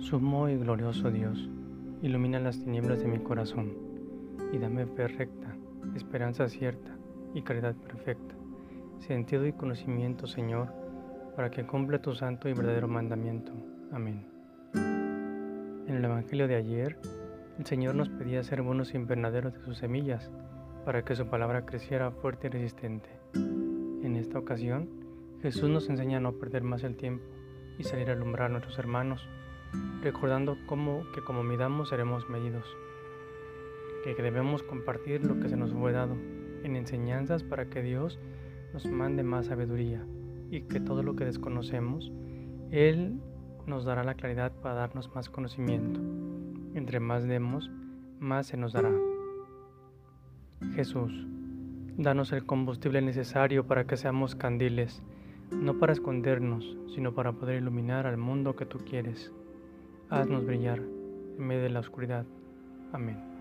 Sumo y glorioso Dios, ilumina las tinieblas de mi corazón y dame fe recta, esperanza cierta y caridad perfecta, sentido y conocimiento, Señor, para que cumpla tu santo y verdadero mandamiento. Amén. En el Evangelio de ayer, el Señor nos pedía ser buenos invernaderos de sus semillas, para que su palabra creciera fuerte y resistente. En esta ocasión, Jesús nos enseña a no perder más el tiempo y salir a alumbrar a nuestros hermanos recordando cómo, que como midamos seremos medidos, que debemos compartir lo que se nos fue dado en enseñanzas para que Dios nos mande más sabiduría y que todo lo que desconocemos, Él nos dará la claridad para darnos más conocimiento. Entre más demos, más se nos dará. Jesús, danos el combustible necesario para que seamos candiles, no para escondernos, sino para poder iluminar al mundo que tú quieres haznos brillar en medio de la oscuridad. Amén.